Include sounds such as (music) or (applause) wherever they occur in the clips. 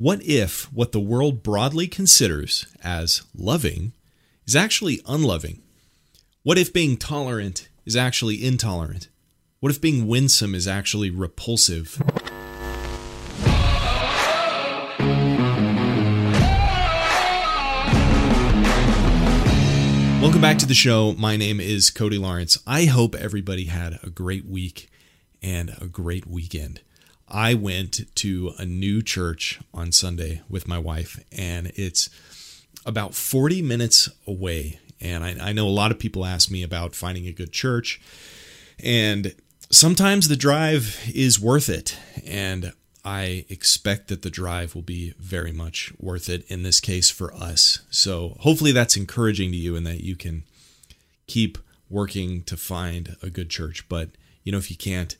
What if what the world broadly considers as loving is actually unloving? What if being tolerant is actually intolerant? What if being winsome is actually repulsive? Welcome back to the show. My name is Cody Lawrence. I hope everybody had a great week and a great weekend. I went to a new church on Sunday with my wife, and it's about 40 minutes away. And I, I, know a lot of people ask me about finding a good church, and sometimes the drive is worth it. And I expect that the drive will be very much worth it in this case for us. So hopefully that's encouraging to you and that you can keep working to find a good church. But, you know, if you can't,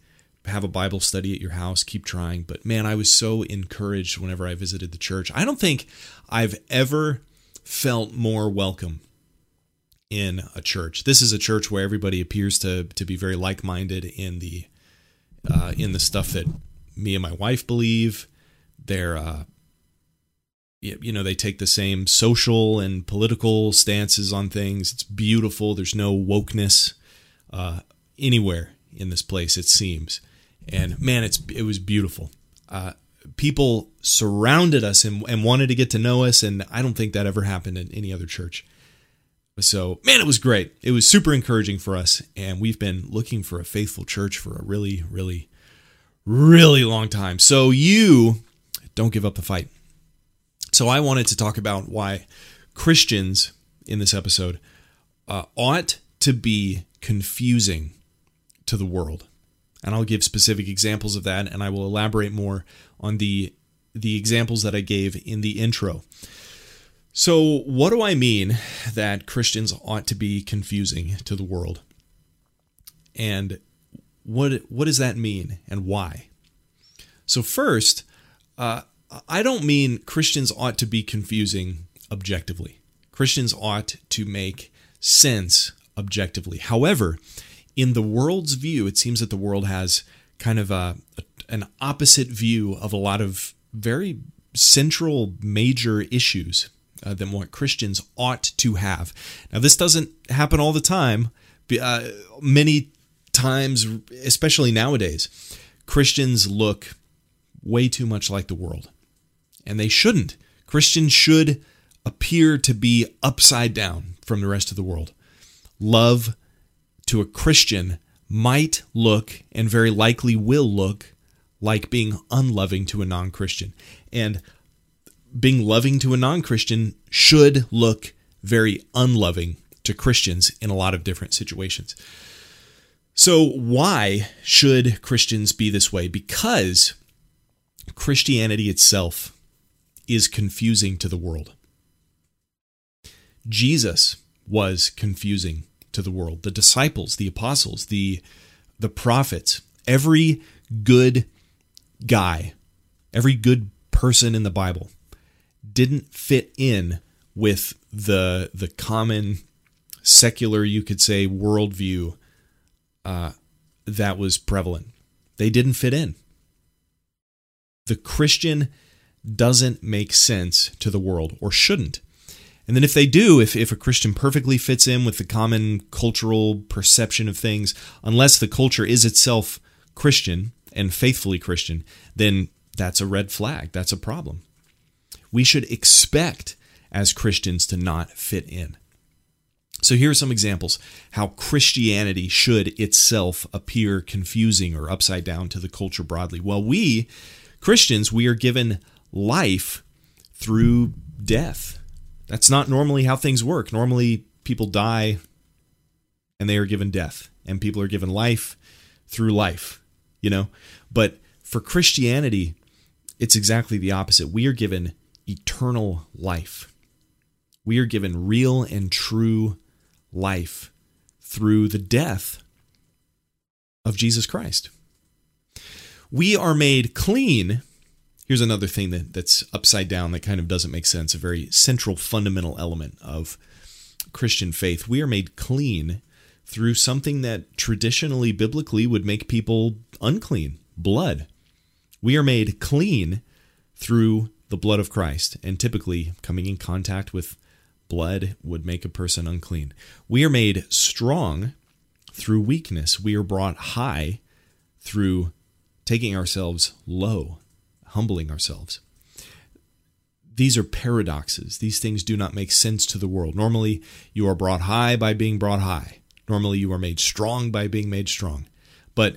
have a Bible study at your house, keep trying. But man, I was so encouraged whenever I visited the church. I don't think I've ever felt more welcome in a church. This is a church where everybody appears to to be very like minded in the uh, in the stuff that me and my wife believe. They're uh, you know they take the same social and political stances on things. It's beautiful. There's no wokeness uh, anywhere in this place. It seems and man, it's it was beautiful. Uh, people surrounded us and, and wanted to get to know us, and I don't think that ever happened in any other church. So, man, it was great. It was super encouraging for us, and we've been looking for a faithful church for a really, really, really long time. So, you don't give up the fight. So, I wanted to talk about why Christians in this episode uh, ought to be confusing to the world and I'll give specific examples of that, and I will elaborate more on the the examples that I gave in the intro. So, what do I mean that Christians ought to be confusing to the world? And what what does that mean, and why? So, first, uh, I don't mean Christians ought to be confusing objectively. Christians ought to make sense objectively. However, in the world's view, it seems that the world has kind of a, a an opposite view of a lot of very central major issues uh, than what Christians ought to have. Now, this doesn't happen all the time. Uh, many times, especially nowadays, Christians look way too much like the world, and they shouldn't. Christians should appear to be upside down from the rest of the world. Love to a Christian might look and very likely will look like being unloving to a non Christian. And being loving to a non Christian should look very unloving to Christians in a lot of different situations. So, why should Christians be this way? Because Christianity itself is confusing to the world. Jesus was confusing to the world. The disciples, the apostles, the the prophets, every good guy, every good person in the Bible didn't fit in with the the common secular, you could say, worldview uh, that was prevalent. They didn't fit in. The Christian doesn't make sense to the world, or shouldn't. And then if they do, if, if a Christian perfectly fits in with the common cultural perception of things, unless the culture is itself Christian and faithfully Christian, then that's a red flag. That's a problem. We should expect as Christians to not fit in. So here are some examples how Christianity should itself appear confusing or upside down to the culture broadly. Well, we Christians, we are given life through death. That's not normally how things work. Normally, people die and they are given death, and people are given life through life, you know? But for Christianity, it's exactly the opposite. We are given eternal life. We are given real and true life through the death of Jesus Christ. We are made clean Here's another thing that, that's upside down that kind of doesn't make sense, a very central fundamental element of Christian faith. We are made clean through something that traditionally, biblically, would make people unclean blood. We are made clean through the blood of Christ, and typically coming in contact with blood would make a person unclean. We are made strong through weakness. We are brought high through taking ourselves low, humbling ourselves. These are paradoxes. These things do not make sense to the world. Normally, you are brought high by being brought high. Normally, you are made strong by being made strong. But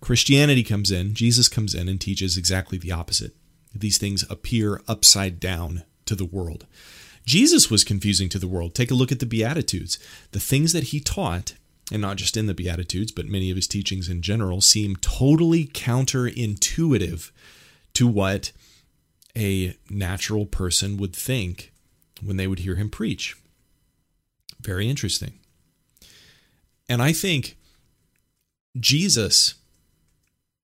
Christianity comes in, Jesus comes in and teaches exactly the opposite. These things appear upside down to the world. Jesus was confusing to the world. Take a look at the Beatitudes. The things that he taught, and not just in the Beatitudes, but many of his teachings in general, seem totally counterintuitive to what a natural person would think when they would hear him preach. Very interesting. And I think Jesus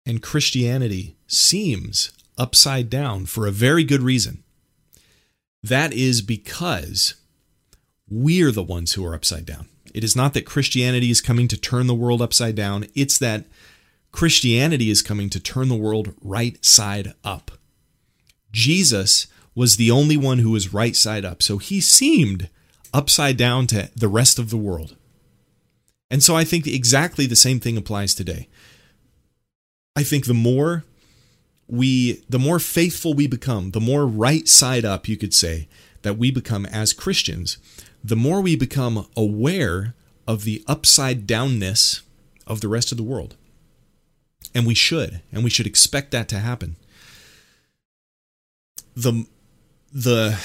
and Christianity seems upside down for a very good reason. That is because we're the ones who are upside down. It is not that Christianity is coming to turn the world upside down, it's that Christianity is coming to turn the world right side up. Jesus was the only one who was right side up, so he seemed upside down to the rest of the world. And so I think exactly the same thing applies today. I think the more we the more faithful we become, the more right side up you could say that we become as Christians, the more we become aware of the upside downness of the rest of the world. And we should, and we should expect that to happen. The the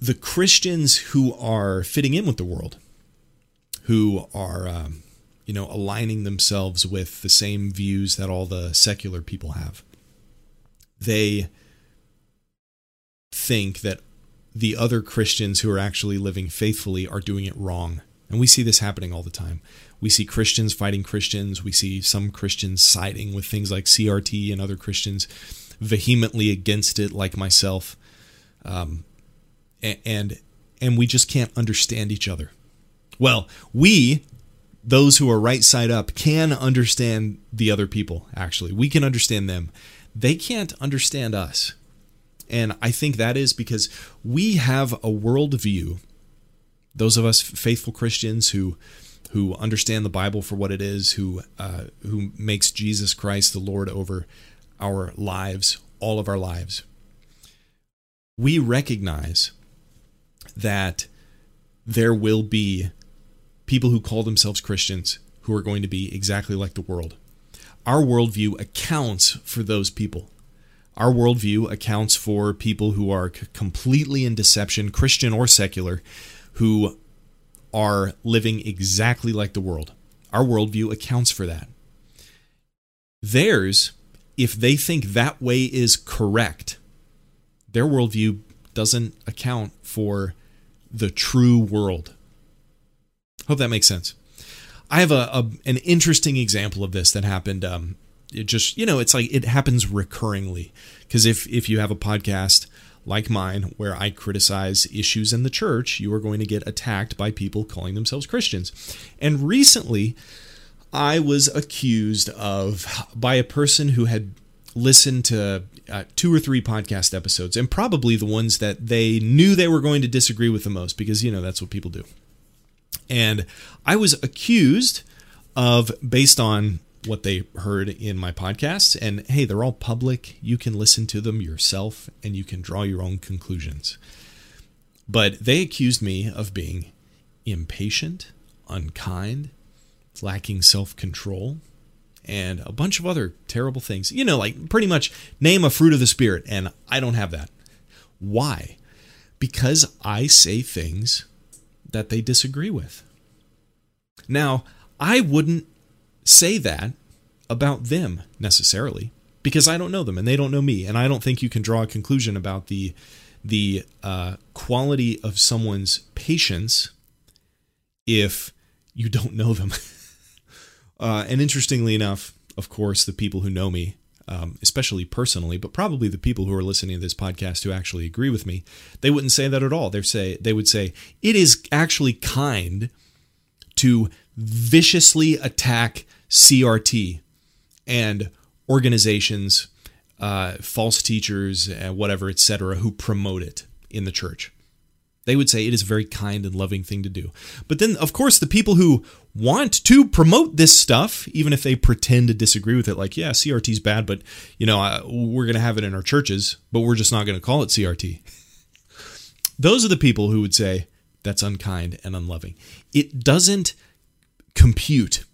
the Christians who are fitting in with the world, who are um, you know aligning themselves with the same views that all the secular people have they think that the other Christians who are actually living faithfully are doing it wrong. And we see this happening all the time. We see Christians fighting Christians. We see some Christians siding with things like CRT and other Christians vehemently against it, like myself. Um, and and we just can't understand each other. Well, we, those who are right side up, can understand the other people. Actually, we can understand them they can't understand us. And I think that is because we have a worldview, those of us faithful Christians who who understand the Bible for what it is, who uh, who makes Jesus Christ the Lord over our lives, all of our lives. We recognize that there will be people who call themselves Christians who are going to be exactly like the world our worldview accounts for those people. Our worldview accounts for people who are completely in deception, Christian or secular, who are living exactly like the world. Our worldview accounts for that. Theirs, if they think that way is correct, their worldview doesn't account for the true world. Hope that makes sense. I have a, a an interesting example of this that happened. Um, it just you know, it's like it happens recurringly because if if you have a podcast like mine where I criticize issues in the church, you are going to get attacked by people calling themselves Christians. And recently, I was accused of by a person who had listened to uh, two or three podcast episodes and probably the ones that they knew they were going to disagree with the most because you know that's what people do. And I was accused of, based on what they heard in my podcasts, and hey, they're all public. You can listen to them yourself and you can draw your own conclusions. But they accused me of being impatient, unkind, lacking self control, and a bunch of other terrible things. You know, like pretty much name a fruit of the Spirit, and I don't have that. Why? Because I say things that they disagree with. Now, I wouldn't say that about them necessarily because I don't know them and they don't know me, and I don't think you can draw a conclusion about the the uh, quality of someone's patience if you don't know them. (laughs) uh, and interestingly enough, of course, the people who know me um, especially personally, but probably the people who are listening to this podcast who actually agree with me, they wouldn't say that at all. They say they would say it is actually kind to viciously attack CRT and organizations uh, false teachers, uh, whatever, etc., who promote it in the church. They would say it is a very kind and loving thing to do. But then, of course, the people who want to promote this stuff, even if they pretend to disagree with it, like, yeah, CRT is bad, but, you know, we're going to have it in our churches, but we're just not going to call it CRT. Those are the people who would say that's unkind and unloving. It doesn't compute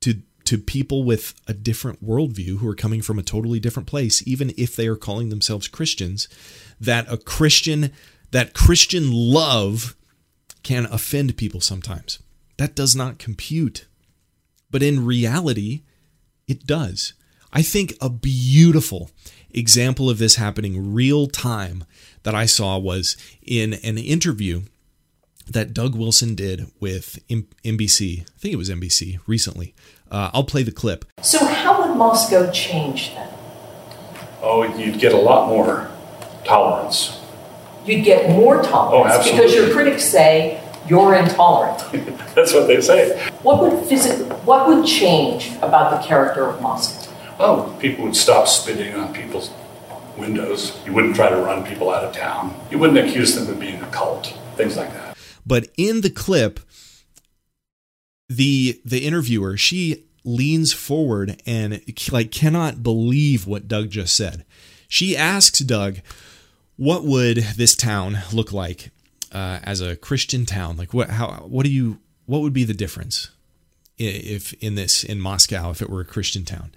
to to people with a different worldview who are coming from a totally different place, even if they are calling themselves Christians, that a Christian that Christian love can offend people sometimes. That does not compute. But in reality, it does. I think a beautiful example of this happening real time that I saw was in an interview that Doug Wilson did with NBC. I think it was NBC recently. Uh, I'll play the clip. So, how would Moscow change then? Oh, you'd get a lot more tolerance. You'd get more tolerance oh, because your critics say you're intolerant. (laughs) That's what they say. What would phys- What would change about the character of Moscow? Well, people would stop spitting on people's windows. You wouldn't try to run people out of town. You wouldn't accuse them of being a cult. Things like that. But in the clip, the the interviewer she leans forward and like cannot believe what Doug just said. She asks Doug, "What would this town look like uh, as a Christian town? Like what? How? What do you? What would be the difference if in this in Moscow if it were a Christian town?"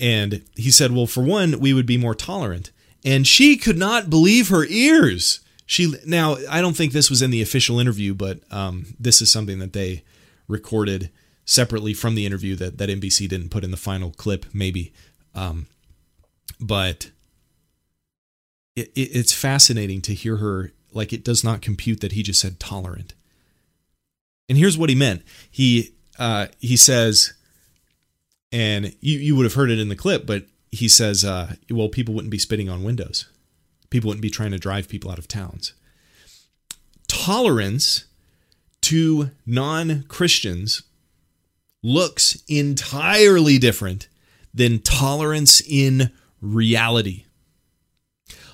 And he said, "Well, for one, we would be more tolerant." And she could not believe her ears. She now I don't think this was in the official interview, but um, this is something that they recorded separately from the interview that that NBC didn't put in the final clip, maybe. Um, but it, it, it's fascinating to hear her like it does not compute that he just said tolerant. And here's what he meant. He uh, he says, and you you would have heard it in the clip, but he says, uh, well, people wouldn't be spitting on windows. People wouldn't be trying to drive people out of towns. Tolerance to non Christians looks entirely different than tolerance in reality.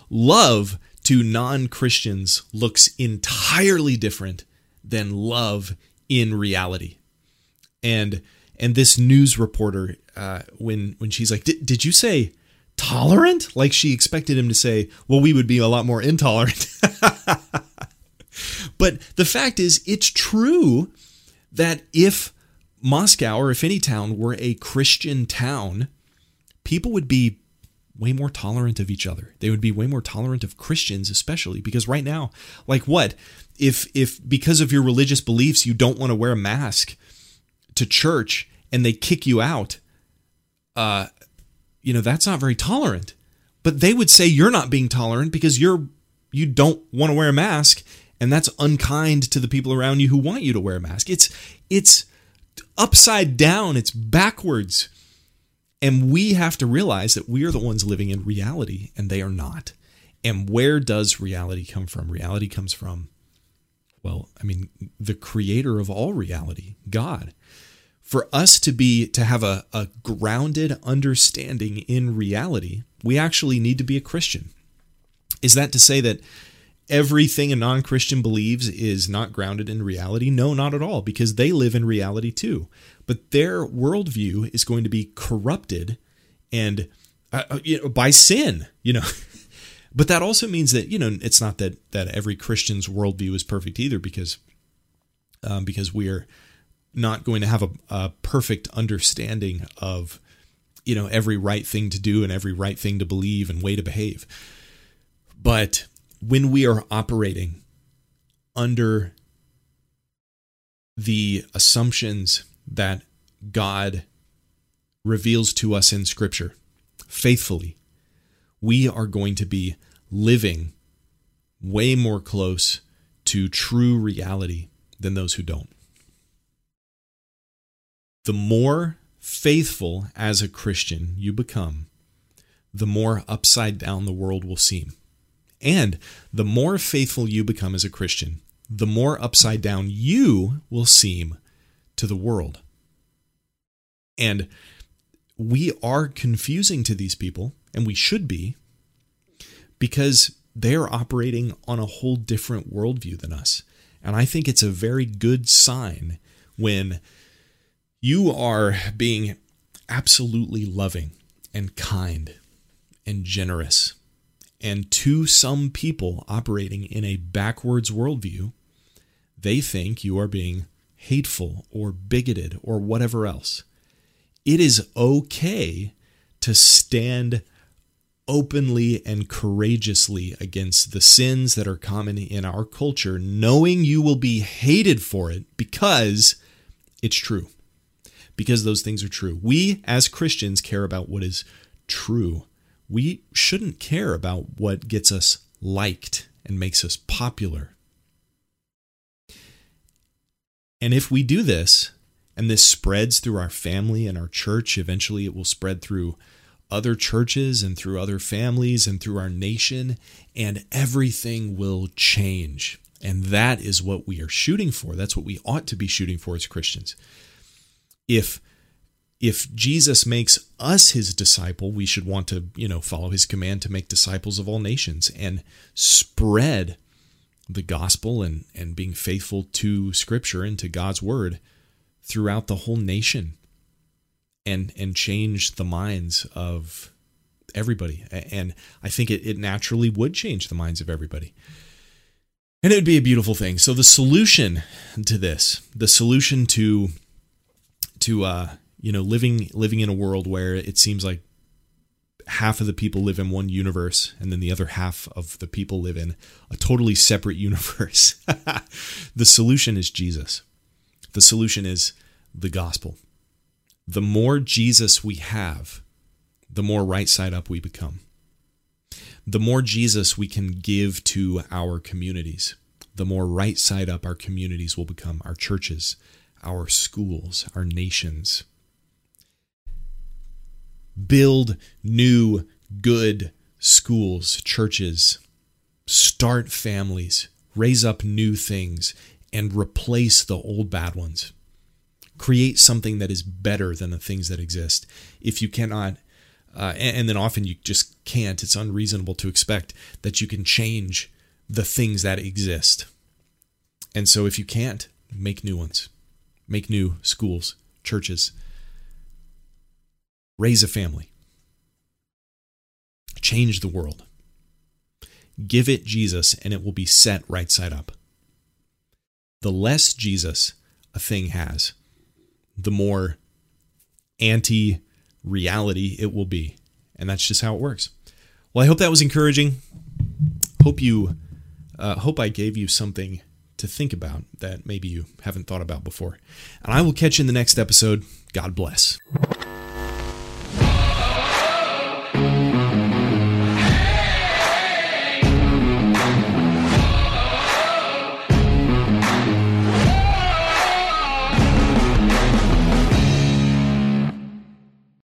Love to non Christians looks entirely different than love in reality. And and this news reporter, uh, when when she's like, "Did you say tolerant?" Like she expected him to say, "Well, we would be a lot more intolerant." (laughs) but the fact is, it's true that if Moscow or if any town were a Christian town, people would be way more tolerant of each other. They would be way more tolerant of Christians especially because right now, like what? If if because of your religious beliefs you don't want to wear a mask to church and they kick you out, uh you know, that's not very tolerant. But they would say you're not being tolerant because you're you don't want to wear a mask and that's unkind to the people around you who want you to wear a mask. It's it's upside down, it's backwards. And we have to realize that we are the ones living in reality and they are not. And where does reality come from? Reality comes from, well, I mean, the creator of all reality, God. For us to be, to have a, a grounded understanding in reality, we actually need to be a Christian. Is that to say that everything a non Christian believes is not grounded in reality? No, not at all, because they live in reality too. But their worldview is going to be corrupted and uh, uh you know, by sin, you know. (laughs) but that also means that you know it's not that that every Christian's worldview is perfect either, because um, because we are not going to have a, a perfect understanding of you know every right thing to do and every right thing to believe and way to behave. But when we are operating under the assumptions that God reveals to us in Scripture faithfully, we are going to be living way more close to true reality than those who don't. The more faithful as a Christian you become, the more upside down the world will seem. And the more faithful you become as a Christian, the more upside down you will seem to the world. And we are confusing to these people and we should be, because they're operating on a whole different worldview than us. And I think it's a very good sign when you are being absolutely loving and kind and generous. And to some people operating in a backwards worldview, they think you are being hateful or bigoted or whatever else. It is okay to stand openly and courageously against the sins that are common in our culture, knowing you will be hated for it because it's true. Because those things are true. We, as Christians, care about what is true. We shouldn't care about what gets us liked and makes us popular. And if we do this, and this spreads through our family and our church, eventually it will spread through other churches and through other families and through our nation, and everything will change. And that is what we are shooting for. That's what we ought to be shooting for as Christians. If if Jesus makes us his disciple, we should want to, you know, follow his command to make disciples of all nations and spread the gospel and, and being faithful to scripture and to God's word throughout the whole nation and and change the minds of everybody. And I think it, it naturally would change the minds of everybody. And it would be a beautiful thing. So the solution to this, the solution to to uh, you know living living in a world where it seems like half of the people live in one universe and then the other half of the people live in a totally separate (laughs) universe. the solution is Jesus. The solution is the gospel. The more Jesus we have, the more right side up we become. The more Jesus we can give to our communities, the more right side up our communities will become our churches, our schools, our nations build new, good schools, churches, start families, raise up new things, and replace the old bad ones. Create something that is better than the things that exist. If you cannot, uh, and, and then often you just can't, it's unreasonable to expect that you can change the things that exist. And so if you can't, make new ones, make new schools, churches, raise a family, change the world. Give it Jesus, and it will be set right side up. The less Jesus a thing has, the more anti reality it will be. And that's just how it works. Well, I hope that was encouraging. Hope you, uh, hope I gave you something to think about that maybe you haven't thought about before. And I will catch you in the next episode. God bless.